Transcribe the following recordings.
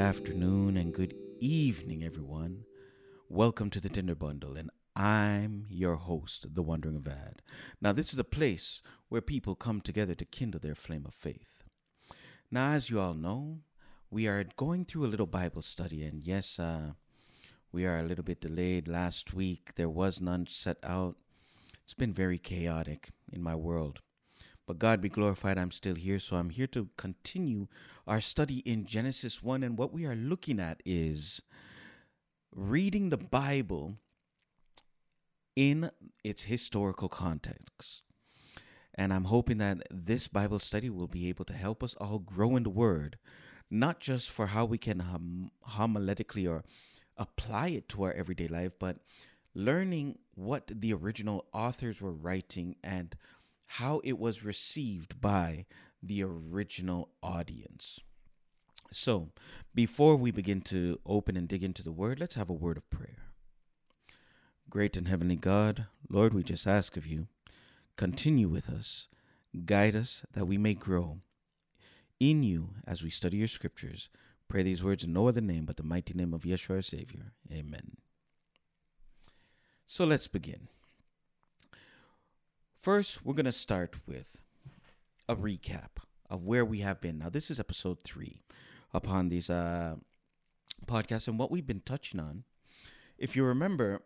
afternoon, and good evening, everyone. Welcome to the Tinder Bundle, and I'm your host, The Wandering Vad. Now, this is a place where people come together to kindle their flame of faith. Now, as you all know, we are going through a little Bible study, and yes, uh, we are a little bit delayed. Last week, there was none set out. It's been very chaotic in my world. But God be glorified, I'm still here. So I'm here to continue our study in Genesis 1. And what we are looking at is reading the Bible in its historical context. And I'm hoping that this Bible study will be able to help us all grow in the Word, not just for how we can hom- homiletically or apply it to our everyday life, but learning what the original authors were writing and how it was received by the original audience. So, before we begin to open and dig into the word, let's have a word of prayer. Great and heavenly God, Lord, we just ask of you, continue with us, guide us that we may grow in you as we study your scriptures. Pray these words in no other name but the mighty name of Yeshua our Savior. Amen. So let's begin. First, we're going to start with a recap of where we have been. Now, this is episode three upon these uh, podcasts and what we've been touching on. If you remember,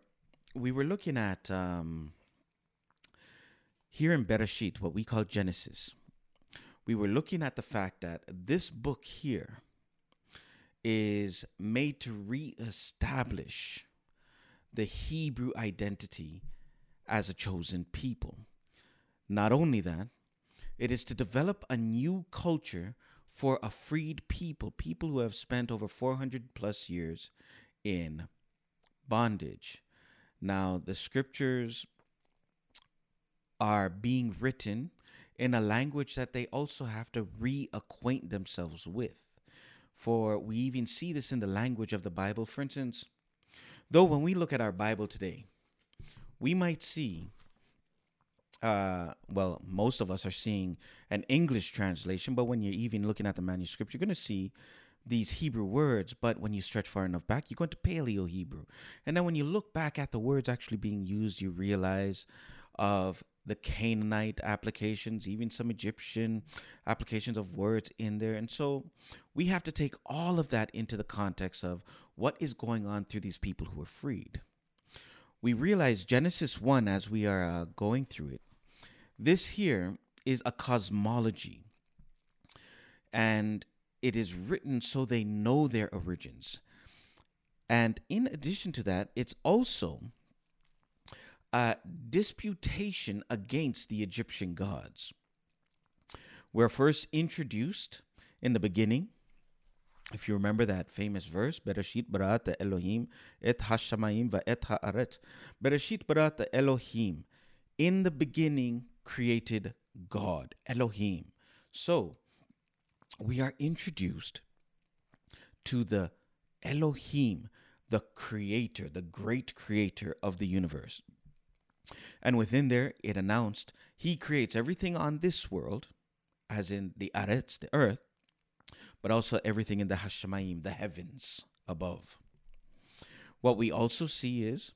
we were looking at um, here in Bereshit, what we call Genesis. We were looking at the fact that this book here is made to reestablish the Hebrew identity as a chosen people. Not only that, it is to develop a new culture for a freed people, people who have spent over 400 plus years in bondage. Now, the scriptures are being written in a language that they also have to reacquaint themselves with. For we even see this in the language of the Bible. For instance, though when we look at our Bible today, we might see uh, well, most of us are seeing an English translation, but when you're even looking at the manuscript, you're going to see these Hebrew words. But when you stretch far enough back, you go into Paleo Hebrew. And then when you look back at the words actually being used, you realize of the Canaanite applications, even some Egyptian applications of words in there. And so we have to take all of that into the context of what is going on through these people who are freed. We realize Genesis 1, as we are uh, going through it, this here is a cosmology, and it is written so they know their origins. And in addition to that, it's also a disputation against the Egyptian gods. We're first introduced in the beginning. If you remember that famous verse, Bereshit barat Elohim et hashamayim va et haaret. Bereshit barat Elohim. In the beginning created God, Elohim. So we are introduced to the Elohim, the creator, the great creator of the universe. And within there, it announced he creates everything on this world, as in the Aretz, the earth, but also everything in the Hashemayim, the heavens above. What we also see is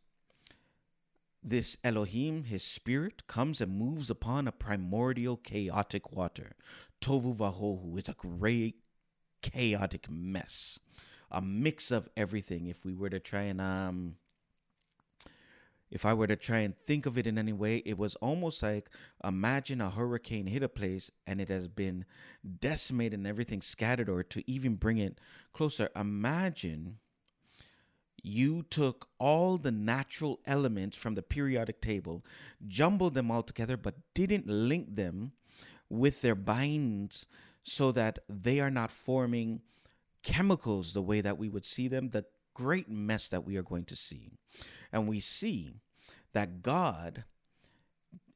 this Elohim, his spirit, comes and moves upon a primordial chaotic water. Tohu Vabohu is a great chaotic mess. A mix of everything. If we were to try and um if I were to try and think of it in any way, it was almost like imagine a hurricane hit a place and it has been decimated and everything scattered, or to even bring it closer, imagine you took all the natural elements from the periodic table, jumbled them all together, but didn't link them with their binds so that they are not forming chemicals the way that we would see them, the great mess that we are going to see. And we see that God,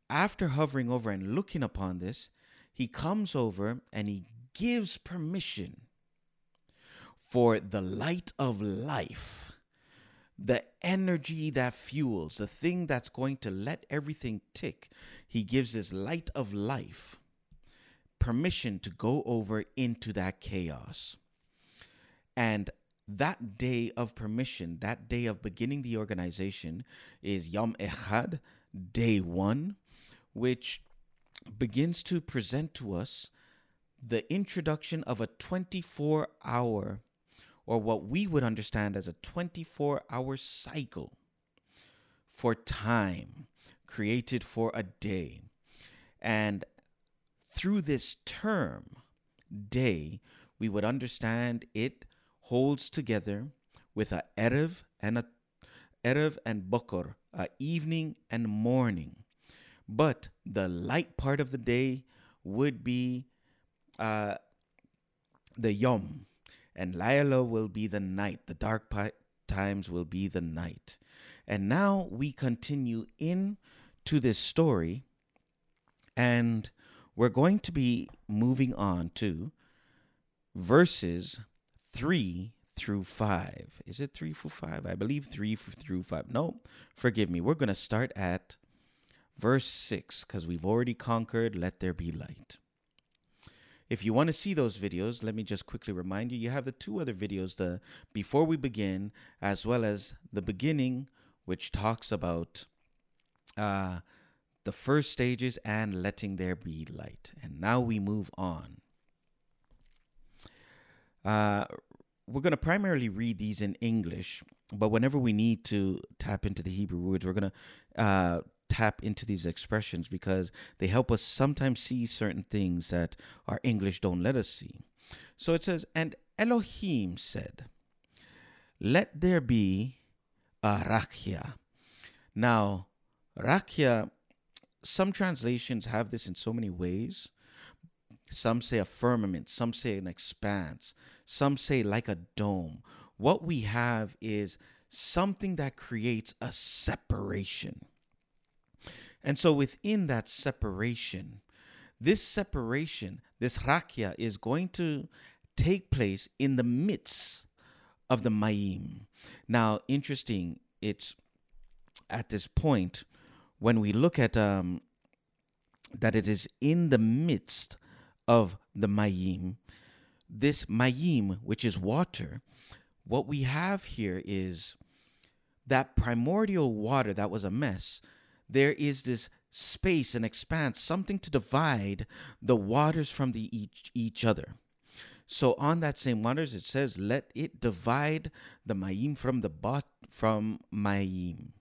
after hovering over and looking upon this, he comes over and he gives permission for the light of life the energy that fuels, the thing that's going to let everything tick. He gives this light of life permission to go over into that chaos. And that day of permission, that day of beginning the organization, is Yom Echad, day one, which begins to present to us the introduction of a 24 hour, or what we would understand as a 24 hour cycle for time created for a day. And through this term, day, we would understand it holds together with a erev and a erev and boker, a evening and morning. But the light part of the day would be uh, the yom, and Layla will be the night. The dark times will be the night. And now we continue in to this story, and we're going to be moving on to verses 3 through 5. Is it 3 through 5? I believe 3 through 5. No, forgive me. We're going to start at verse 6 because we've already conquered Let There Be Light. If you want to see those videos, let me just quickly remind you you have the two other videos the before we begin as well as the beginning which talks about uh, the first stages and letting there be light. And now we move on. Uh, we're going to primarily read these in English, but whenever we need to tap into the Hebrew words, we're going to uh, tap into these expressions because they help us sometimes see certain things that our English don't let us see. So it says, And Elohim said, Let there be a rakia. Now, rakia, some translations have this in so many ways. Some say a firmament, some say an expanse, some say like a dome. What we have is something that creates a separation. And so within that separation, this separation, this rakia, is going to take place in the midst of the mayim. Now, interesting, it's at this point when we look at um, that it is in the midst of the mayim. This mayim, which is water, what we have here is that primordial water that was a mess there is this space and expanse, something to divide the waters from the each, each other. So on that same waters, it says, "Let it divide the mayim from the bot from mayim."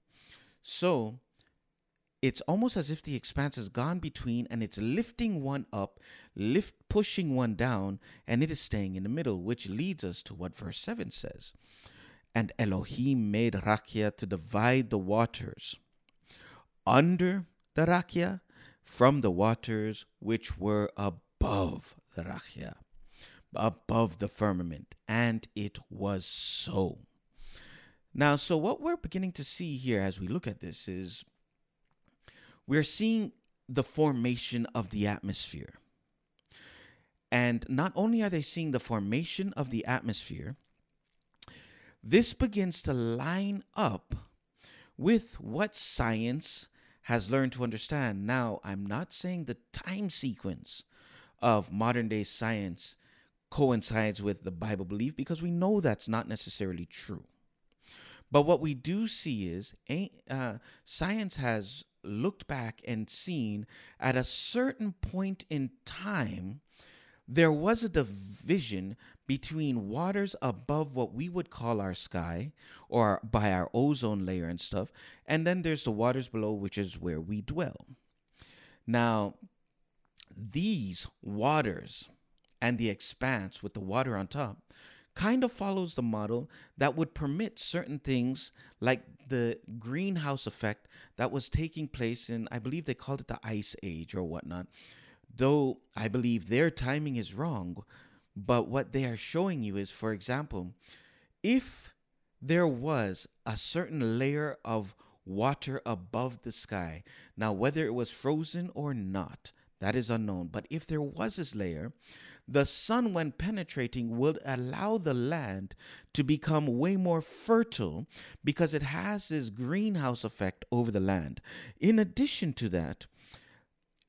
So it's almost as if the expanse has gone between and it's lifting one up, lift pushing one down, and it is staying in the middle, which leads us to what verse 7 says. And Elohim made Rakia to divide the waters under the rakia from the waters which were above the rakia, above the firmament. And it was so. Now, so what we're beginning to see here as we look at this is we're seeing the formation of the atmosphere. And not only are they seeing the formation of the atmosphere, this begins to line up with what science has learned to understand. Now, I'm not saying the time sequence of modern day science coincides with the Bible belief because we know that's not necessarily true. But what we do see is uh, science has looked back and seen at a certain point in time, there was a division between waters above what we would call our sky or by our ozone layer and stuff, and then there's the waters below, which is where we dwell. Now, these waters and the expanse with the water on top kind of follows the model that would permit certain things like the greenhouse effect that was taking place in, I believe they called it the ice age or whatnot. Though I believe their timing is wrong, but what they are showing you is, for example, if there was a certain layer of water above the sky, now whether it was frozen or not, that is unknown. But if there was this layer, the sun, when penetrating, would allow the land to become way more fertile because it has this greenhouse effect over the land. In addition to that,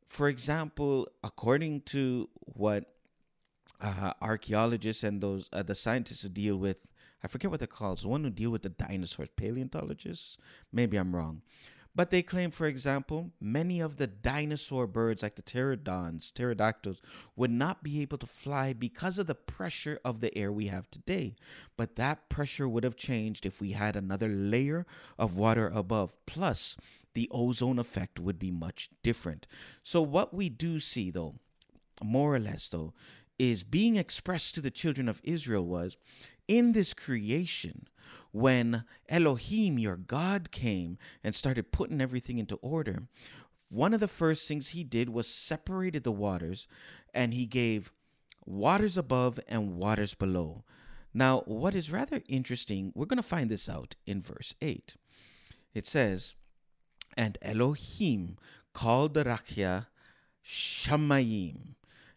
for example, according to what uh, archaeologists and those uh, the scientists who deal with I forget what they're called. The one who deal with the dinosaurs, paleontologists. Maybe I'm wrong. But they claim, for example, many of the dinosaur birds, like the pterodons, pterodactyls, would not be able to fly because of the pressure of the air we have today. But that pressure would have changed if we had another layer of water above. Plus, the ozone effect would be much different. So, what we do see, though, more or less, though, is being expressed to the children of Israel was in this creation when Elohim, your God, came and started putting everything into order, one of the first things he did was separated the waters and he gave waters above and waters below. Now, what is rather interesting, we're going to find this out in verse 8. It says, And Elohim called the Rakia Shamayim.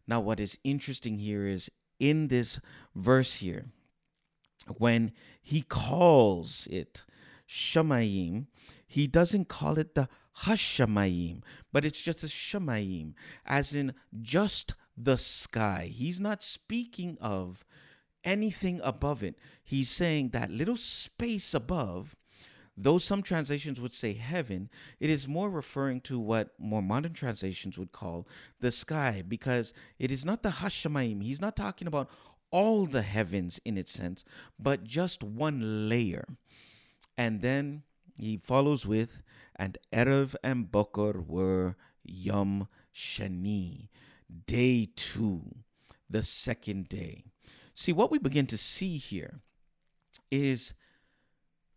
Now, what is interesting here is in this verse here, when he calls it Shamayim, he doesn't call it the Hashamayim, but it's just a Shamayim, as in just the sky. He's not speaking of anything above it. He's saying that little space above Though some translations would say heaven, it is more referring to what more modern translations would call the sky because it is not the Hashamayim. He's not talking about all the heavens in its sense, but just one layer. And then he follows with, and Erev and Boker were Yom Shani, day two, the second day. See, what we begin to see here is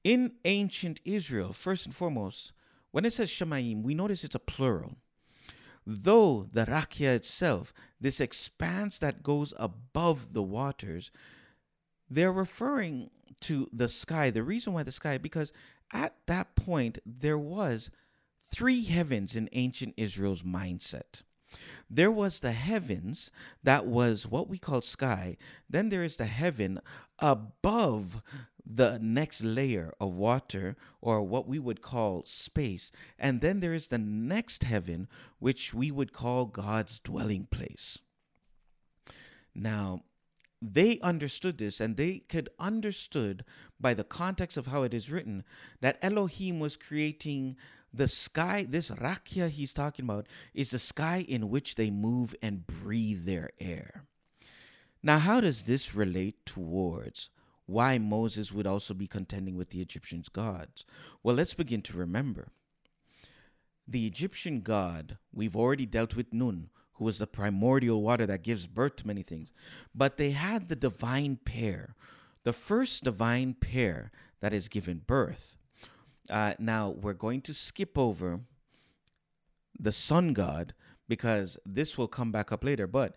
in ancient Israel, first and foremost, when it says Shemayim, we notice it's a plural. Though the Rakia itself, this expanse that goes above the waters, they're referring to the sky. The reason why the sky, because at that point, there was three heavens in ancient Israel's mindset. There was the heavens, that was what we call sky. Then there is the heaven above the next layer of water, or what we would call space. And then there is the next heaven, which we would call God's dwelling place. Now, they understood this and they could understood by the context of how it is written that Elohim was creating the sky this rakia he's talking about is the sky in which they move and breathe their air now how does this relate towards why Moses would also be contending with the Egyptians' gods. Well, let's begin to remember. The Egyptian god, we've already dealt with Nun, who was the primordial water that gives birth to many things. But they had the divine pair, the first divine pair that is given birth. Uh, now, we're going to skip over the sun god because this will come back up later. But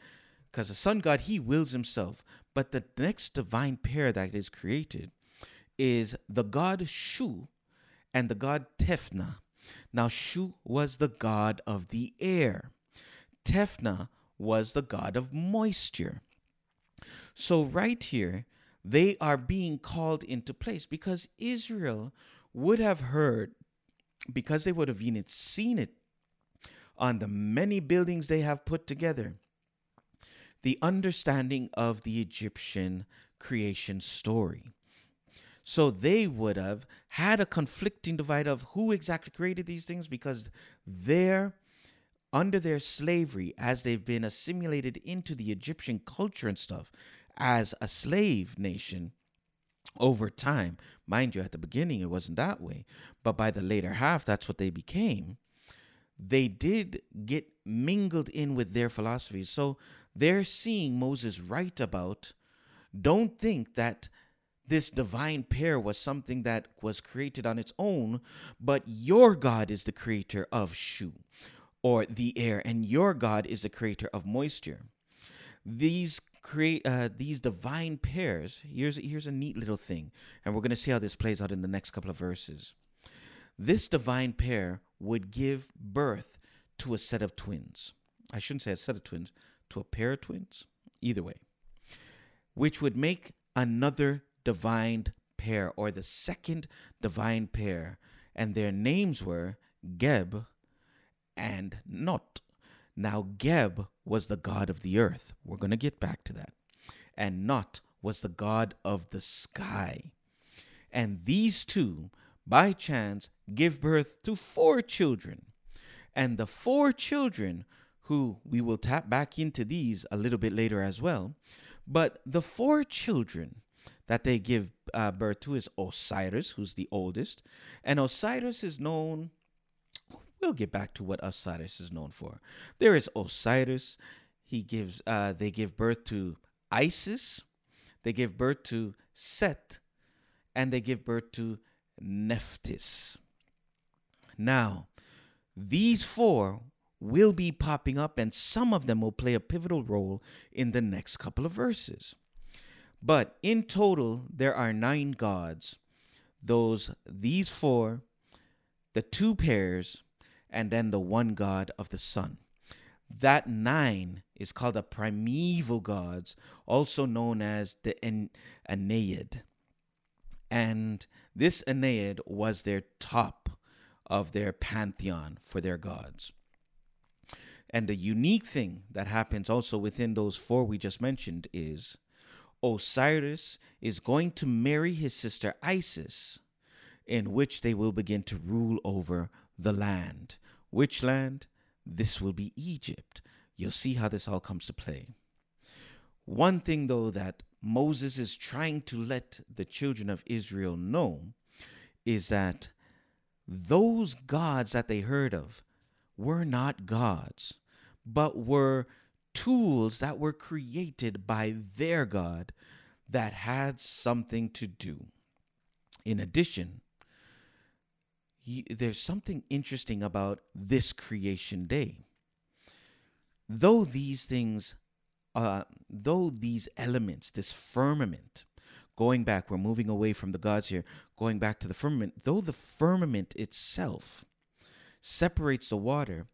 because the sun god, he wills himself. But the next divine pair that is created is the god Shu and the god Tefnut. Now, Shu was the god of the air, Tefnut was the god of moisture. So, right here, they are being called into place because Israel would have heard, because they would have seen it on the many buildings they have put together the understanding of the Egyptian creation story. So they would have had a conflicting divide of who exactly created these things because they're under their slavery, as they've been assimilated into the Egyptian culture and stuff, as a slave nation over time. Mind you, at the beginning it wasn't that way, but by the later half, that's what they became. They did get mingled in with their philosophies. So they're seeing Moses write about, don't think that this divine pair was something that was created on its own, but your God is the creator of Shu, or the air, and your God is the creator of moisture. These create uh, these divine pairs. Here's here's a neat little thing, and we're going to see how this plays out in the next couple of verses. This divine pair would give birth to a set of twins. I shouldn't say a set of twins, to a pair of twins, either way, which would make another divine pair or the second divine pair, and their names were Geb and Nut. Now, Geb was the god of the earth. We're going to get back to that. and Nut was the god of the sky. And these two, by chance, give birth to four children. And the four children, who we will tap back into these a little bit later as well, but the four children that they give uh, birth to is Osiris, who's the oldest. And Osiris is known, we'll get back to what Osiris is known for. There is Osiris. He gives, uh, they give birth to Isis. They give birth to Set. And they give birth to Nephthys. Now, these four will be popping up, and some of them will play a pivotal role in the next couple of verses. But in total, there are nine gods. Those, these four, the two pairs, and then the one god of the sun. That nine is called the primeval gods, also known as the en- Ennead. And this Ennead was their top of their pantheon for their gods. And the unique thing that happens also within those four we just mentioned is Osiris is going to marry his sister Isis, in which they will begin to rule over the land. Which land? This will be Egypt. You'll see how this all comes to play. One thing, though, that Moses is trying to let the children of Israel know is that those gods that they heard of were not gods, but were tools that were created by their God that had something to do. In addition, there's something interesting about this creation day. Though these things, uh, though these elements, this firmament, going back, we're moving away from the gods here, going back to the firmament, though the firmament itself separates the water,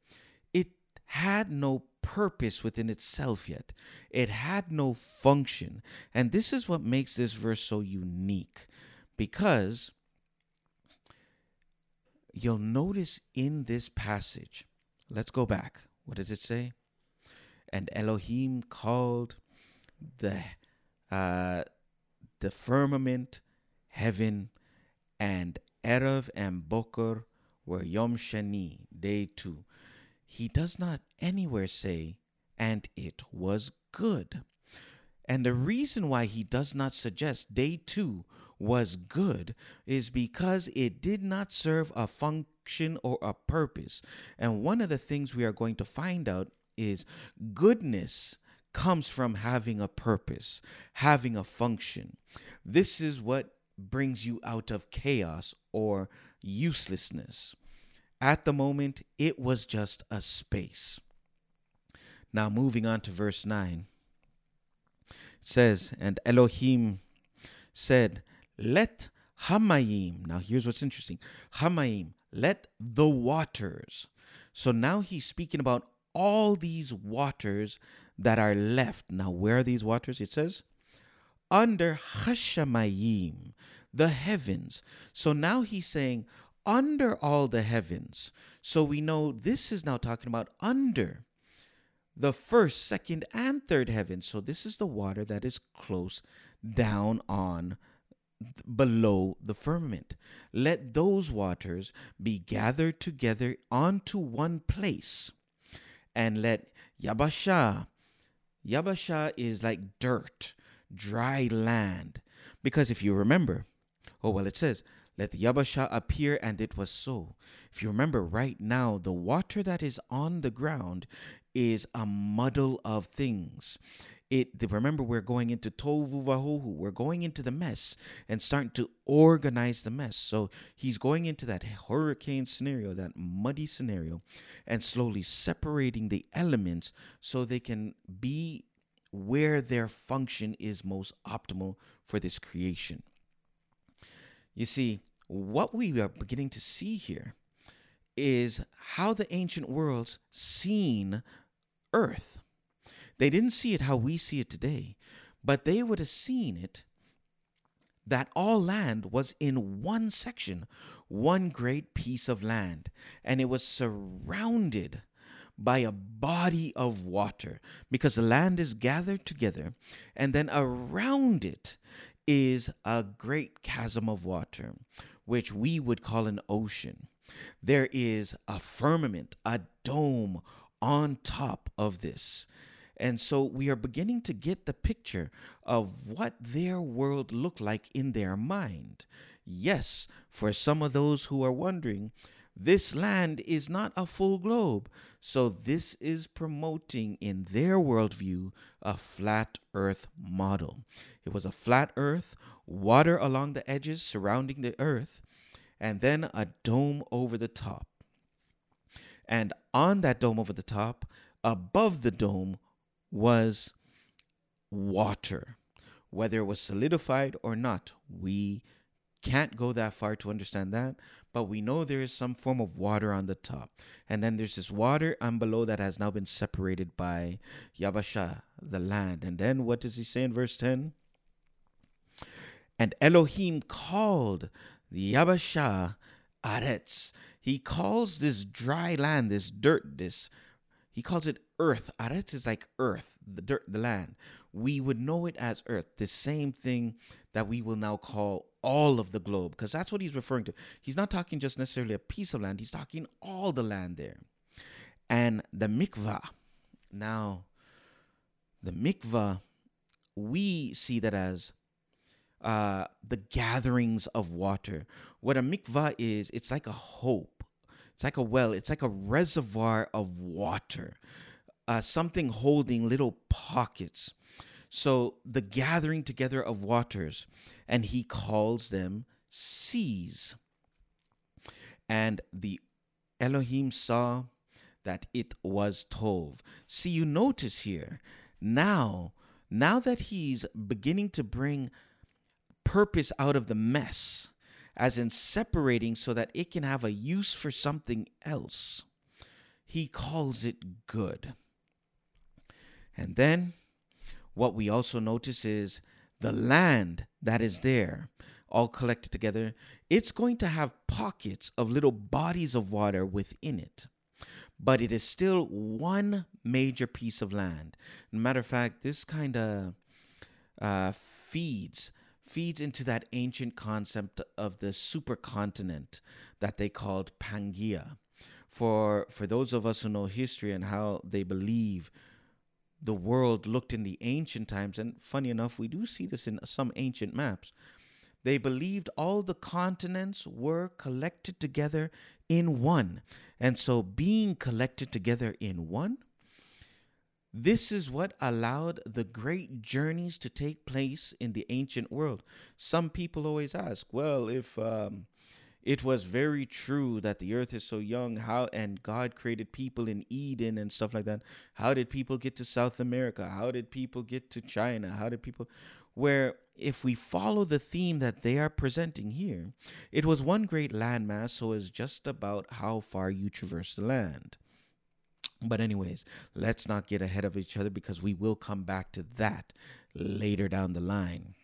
had no purpose within itself yet. It had no function. And this is what makes this verse so unique because you'll notice in this passage, let's go back. What does it say? And Elohim called the uh, the firmament heaven, and Erev and Boker were Yom Shani, day two. He does not anywhere say, and it was good. And the reason why he does not suggest day two was good is because it did not serve a function or a purpose. And one of the things we are going to find out is goodness comes from having a purpose, having a function. This is what brings you out of chaos or uselessness. At the moment, it was just a space. Now, moving on to verse 9, it says, And Elohim said, Let Hamayim, now here's what's interesting Hamayim, let the waters. So now he's speaking about all these waters that are left. Now, where are these waters? It says, under Hashamayim, the heavens. So now he's saying, under all the heavens. So we know this is now talking about under the first, second, and third heavens. So this is the water that is close down on below the firmament. Let those waters be gathered together onto one place, and let Yabasha, Yabasha is like dirt, dry land. Because if you remember, oh, well, it says, let Yabasha appear, and it was so. If you remember right now, the water that is on the ground is a muddle of things. It remember we're going into tohu vabohu. We're going into the mess and starting to organize the mess. So he's going into that hurricane scenario, that muddy scenario, and slowly separating the elements so they can be where their function is most optimal for this creation. You see, what we are beginning to see here is how the ancient worlds seen earth. They didn't see it how we see it today, but they would have seen it that all land was in one section, one great piece of land, and it was surrounded by a body of water because the land is gathered together and then around it is a great chasm of water which we would call an ocean there is a firmament a dome on top of this and so we are beginning to get the picture of what their world looked like in their mind. Yes, for some of those who are wondering, this land is not a full globe. So this is promoting in their worldview a flat earth model. It was a flat earth, water along the edges surrounding the earth, and then a dome over the top. And on that dome over the top, above the dome, was water. Whether it was solidified or not, we can't go that far to understand that, but we know there is some form of water on the top. And then there's this water and below that has now been separated by Yabasha, the land. And then what does he say in verse 10? And Elohim called the Yabasha Aretz. He calls this dry land, this dirt, this he calls it earth. Aretz is like earth, the dirt, the land. We would know it as earth, the same thing that we will now call all of the globe, because that's what he's referring to. He's not talking just necessarily a piece of land, he's talking all the land there. And the mikvah, now, the mikvah, we see that as uh, the gatherings of water. What a mikvah is, it's like a hope it's like a well, it's like a reservoir of water, uh, something holding little pockets. So the gathering together of waters, and he calls them seas. And the Elohim saw that it was Tov. See, you notice here, now, now that he's beginning to bring purpose out of the mess, as in separating so that it can have a use for something else. He calls it good. And then what we also notice is the land that is there, all collected together, it's going to have pockets of little bodies of water within it. But it is still one major piece of land. matter of fact, this kind of uh, feeds feeds into that ancient concept of the supercontinent that they called Pangaea. For for those of us who know history and how they believe the world looked in the ancient times, and funny enough, we do see this in some ancient maps. They believed all the continents were collected together in one. And so, being collected together in one this is what allowed the great journeys to take place in the ancient world. Some people always ask, well, if um, it was very true that the earth is so young, how and God created people in Eden and stuff like that, how did people get to South America? How did people get to China? How did people where if we follow the theme that they are presenting here, it was one great landmass, so it's just about how far you traverse the land. But, anyways, let's not get ahead of each other because we will come back to that later down the line.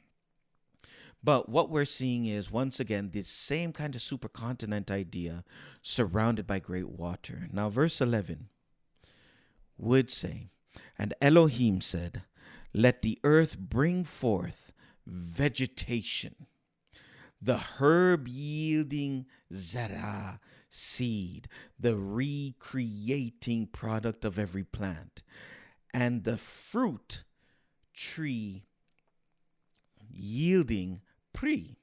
But what we're seeing is once again this same kind of supercontinent idea surrounded by great water. Now, verse 11 would say, And Elohim said, Let the earth bring forth vegetation, the herb yielding zera, seed, the recreating product of every plant, and the fruit tree yielding peri.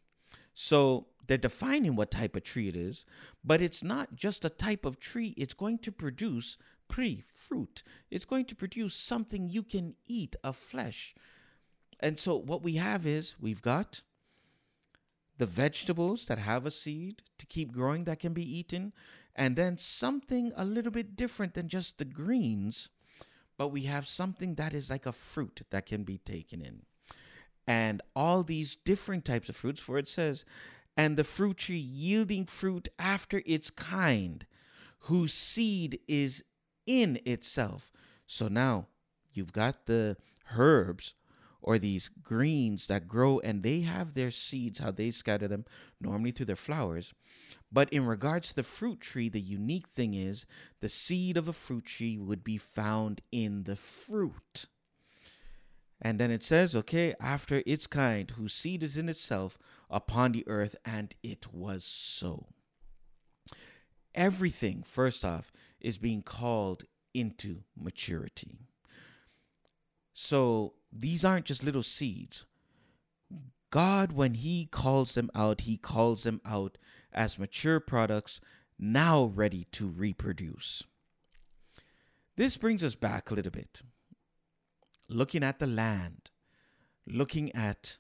So they're defining what type of tree it is, but it's not just a type of tree, it's going to produce peri fruit. It's going to produce something you can eat, a flesh. And so what we have is we've got the vegetables that have a seed to keep growing that can be eaten, and then something a little bit different than just the greens, but we have something that is like a fruit that can be taken in. And all these different types of fruits, for it says, and the fruit tree yielding fruit after its kind, whose seed is in itself. So now you've got the herbs or these greens that grow and they have their seeds, how they scatter them, normally through their flowers. But in regards to the fruit tree, the unique thing is the seed of a fruit tree would be found in the fruit. And then it says, okay, after its kind, whose seed is in itself upon the earth, and it was so. Everything, first off, is being called into maturity. So these aren't just little seeds. God, when He calls them out, He calls them out as mature products now ready to reproduce. This brings us back a little bit. Looking at the land, looking at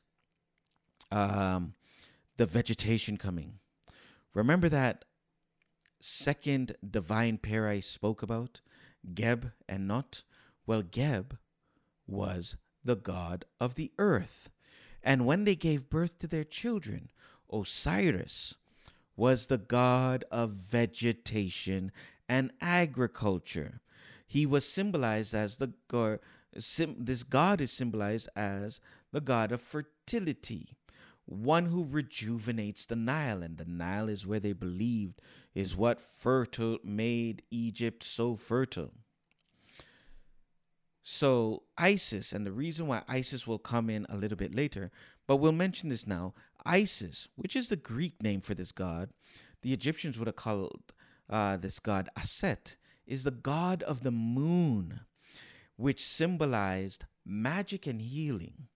um, the vegetation coming. Remember that second divine pair I spoke about, Geb and Nut? Well, Geb was the god of the earth. And when they gave birth to their children, Osiris was the god of vegetation and agriculture. He was symbolized as the god, this god is symbolized as the god of fertility, one who rejuvenates the Nile. And the Nile is where they believed is what fertile made Egypt so fertile. So, Isis, and the reason why Isis will come in a little bit later, but we'll mention this now. Isis, which is the Greek name for this god, the Egyptians would have called uh, this god Aset, is the god of the moon, which symbolized magic and healing,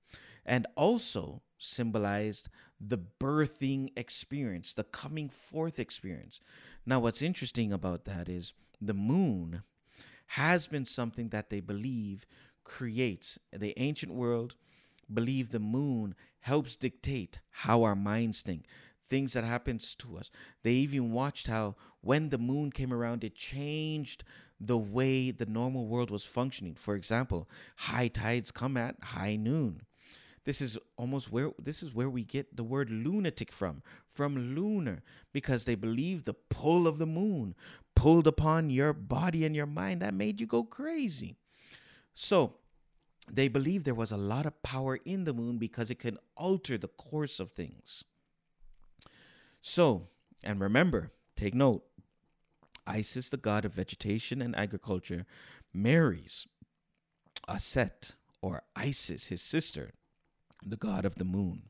and also symbolized the birthing experience, the coming forth experience. Now, what's interesting about that is the moon has been something that they believe creates the ancient world believe the moon helps dictate how our minds think things that happens to us they even watched how when the moon came around it changed the way the normal world was functioning for example high tides come at high noon this is almost where this is where we get the word lunatic from from lunar because they believe the pull of the moon pulled upon your body and your mind that made you go crazy. So, they believed there was a lot of power in the moon because it can alter the course of things. So, and remember, take note Isis, the god of vegetation and agriculture, marries Aset, or Isis, his sister, the god of the moon.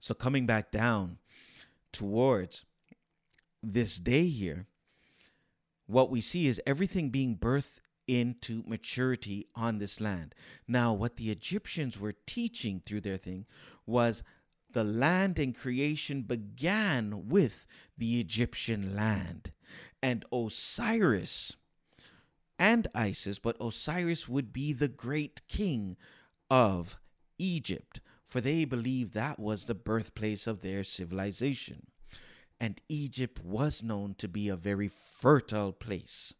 So, coming back down towards this day here, what we see is everything being birthed into maturity on this land. Now, what the Egyptians were teaching through their thing was the land and creation began with the Egyptian land. And Osiris and Isis, but Osiris would be the great king of Egypt, for they believed that was the birthplace of their civilization and Egypt was known to be a very fertile place.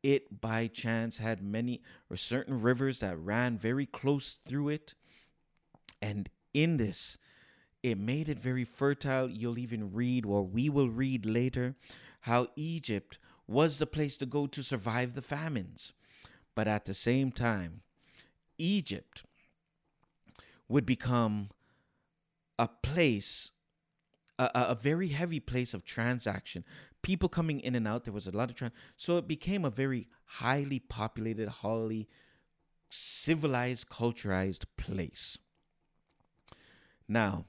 It by chance had many or certain rivers that ran very close through it, and in this, it made it very fertile. You'll even read, or we will read later, how Egypt was the place to go to survive the famines. But at the same time, Egypt would become a place a, a very heavy place of transaction. People coming in and out. There was a lot of trans. So it became a very highly populated, highly civilized, culturized place. Now,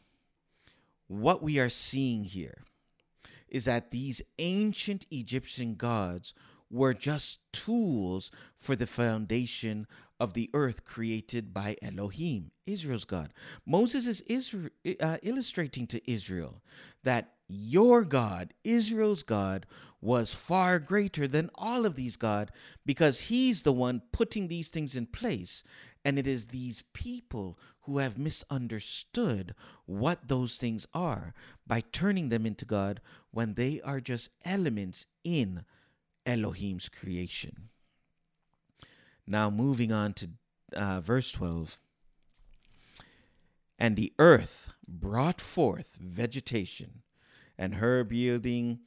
what we are seeing here is that these ancient Egyptian gods were just tools for the foundation of the earth created by Elohim, Israel's God. Moses is Israel, uh, illustrating to Israel that your God, Israel's God, was far greater than all of these God because he's the one putting these things in place. And it is these people who have misunderstood what those things are by turning them into God when they are just elements in Elohim's creation. Now, moving on to uh, verse 12. And the earth brought forth vegetation and herb yielding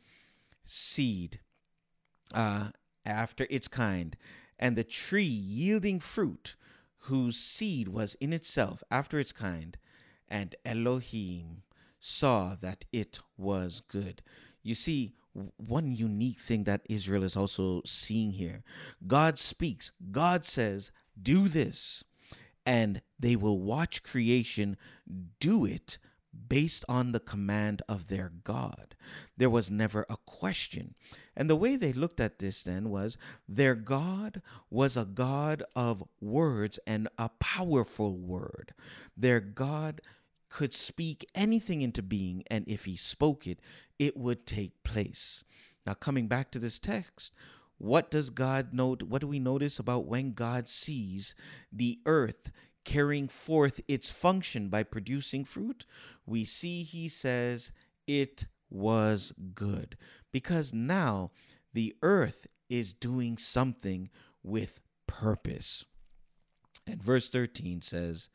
seed uh, after its kind, and the tree yielding fruit whose seed was in itself after its kind, and Elohim saw that it was good. You see, one unique thing that Israel is also seeing here God speaks, God says, Do this, and they will watch creation do it based on the command of their God. There was never a question. And the way they looked at this then was their God was a God of words and a powerful word. Their God could speak anything into being, and if he spoke it, it would take place. Now, coming back to this text, what does God note? What do we notice about when God sees the earth carrying forth its function by producing fruit? We see he says, It was good. Because now the earth is doing something with purpose. And verse 13 says,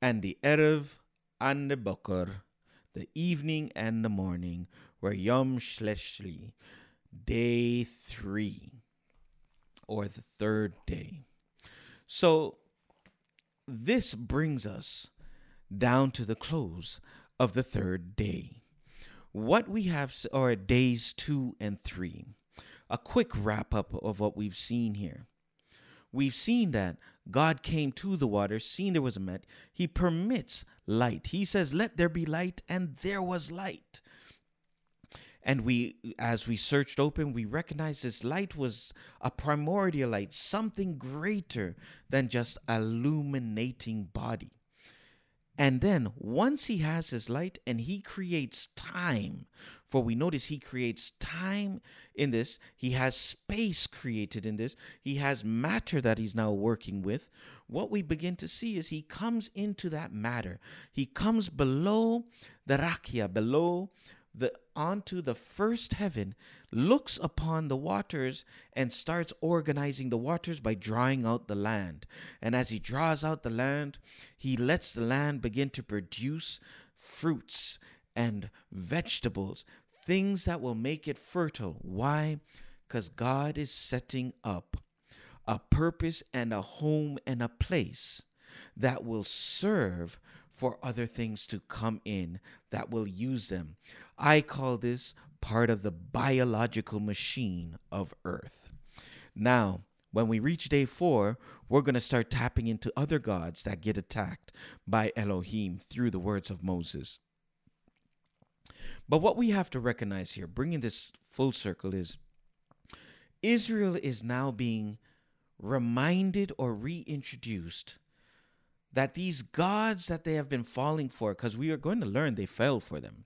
And the Erev and the Boker, the evening and the morning, were Yom Shlishi, day three, or the third day. So this brings us down to the close of the third day. What we have are days two and three. A quick wrap up of what we've seen here. We've seen that God came to the water, seen there was a met. He permits light. He says, Let there be light, and there was light. And we, as we searched open, we recognized this light was a primordial light, something greater than just a illuminating body. And then once he has his light and he creates time, for we notice he creates time in this, he has space created in this, he has matter that he's now working with. What we begin to see is he comes into that matter. He comes below the rakia, below the onto the first heaven, looks upon the waters and starts organizing the waters by drawing out the land. And as he draws out the land, he lets the land begin to produce fruits and vegetables, things that will make it fertile. Why? Because God is setting up a purpose and a home and a place that will serve for other things to come in that will use them. I call this part of the biological machine of Earth. Now, when we reach day four, we're going to start tapping into other gods that get attacked by Elohim through the words of Moses. But what we have to recognize here, bringing this full circle, is Israel is now being reminded or reintroduced that these gods that they have been falling for, because we are going to learn they fell for them.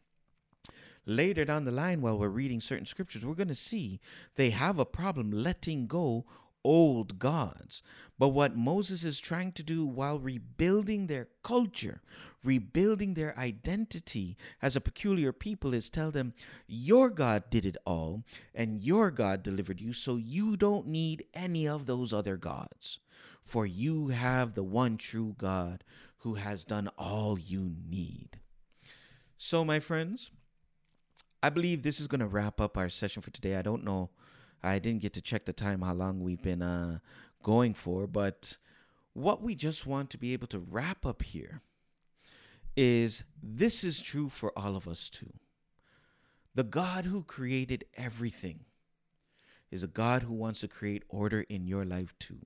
Later down the line, while we're reading certain scriptures, we're going to see they have a problem letting go old gods. But what Moses is trying to do while rebuilding their culture, rebuilding their identity as a peculiar people, is tell them, Your God did it all, and your God delivered you, so you don't need any of those other gods for you have the one true God who has done all you need. So, my friends, I believe this is going to wrap up our session for today. I don't know. I didn't get to check the time, how long we've been uh, going for, but what we just want to be able to wrap up here is this is true for all of us too. The God who created everything is a God who wants to create order in your life too.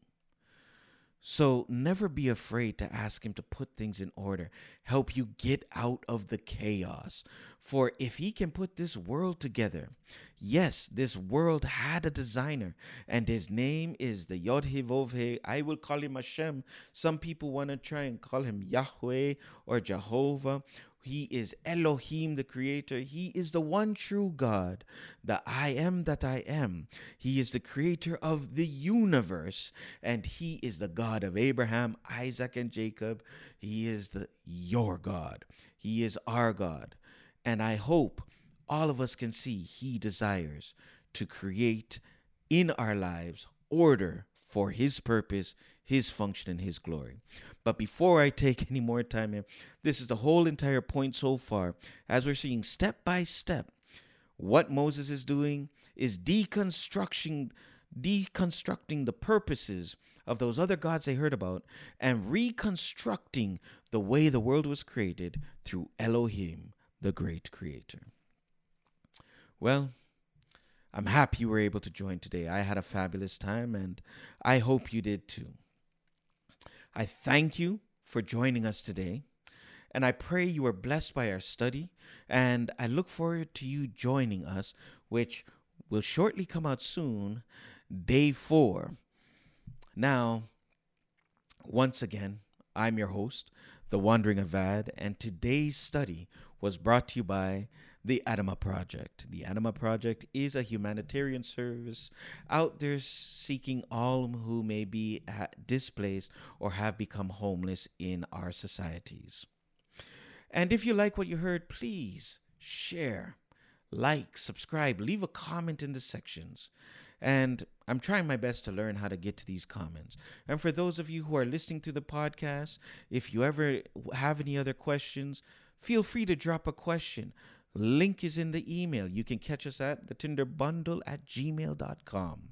So never be afraid to ask Him to put things in order, help you get out of the chaos. For if He can put this world together, yes, this world had a designer, and His name is the Yod He Vov He. I will call Him Hashem. Some people want to try and call Him Yahweh or Jehovah he is Elohim, the creator. He is the one true God, the I am that I am. He is the creator of the universe, and he is the God of Abraham, Isaac, and Jacob. He is the your God. He is our God. And I hope all of us can see he desires to create in our lives order for his purpose, his function, and his glory. But before I take any more time here, this is the whole entire point so far. As we're seeing step by step, what Moses is doing is deconstructing deconstructing the purposes of those other gods they heard about, and reconstructing the way the world was created through Elohim, the great creator. Well, I'm happy you were able to join today. I had a fabulous time, and I hope you did too. I thank you for joining us today, and I pray you are blessed by our study, and I look forward to you joining us, which will shortly come out soon, day four. Now, once again, I'm your host, The Wandering Avad, and today's study was brought to you by the Adama Project. The Adama Project is a humanitarian service out there seeking all who may be uh, displaced or have become homeless in our societies. And if you like what you heard, please share, like, subscribe, leave a comment in the sections. And I'm trying my best to learn how to get to these comments. And for those of you who are listening to the podcast, if you ever have any other questions, feel free to drop a question. Link is in the email. You can catch us at the Tinder Bundle at gmail.com.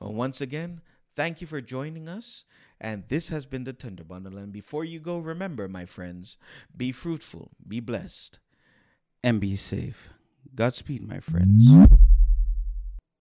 Well, uh, once again, thank you for joining us. And this has been the Tinder Bundle. And before you go, remember, my friends, be fruitful, be blessed, and be safe. Godspeed, my friends.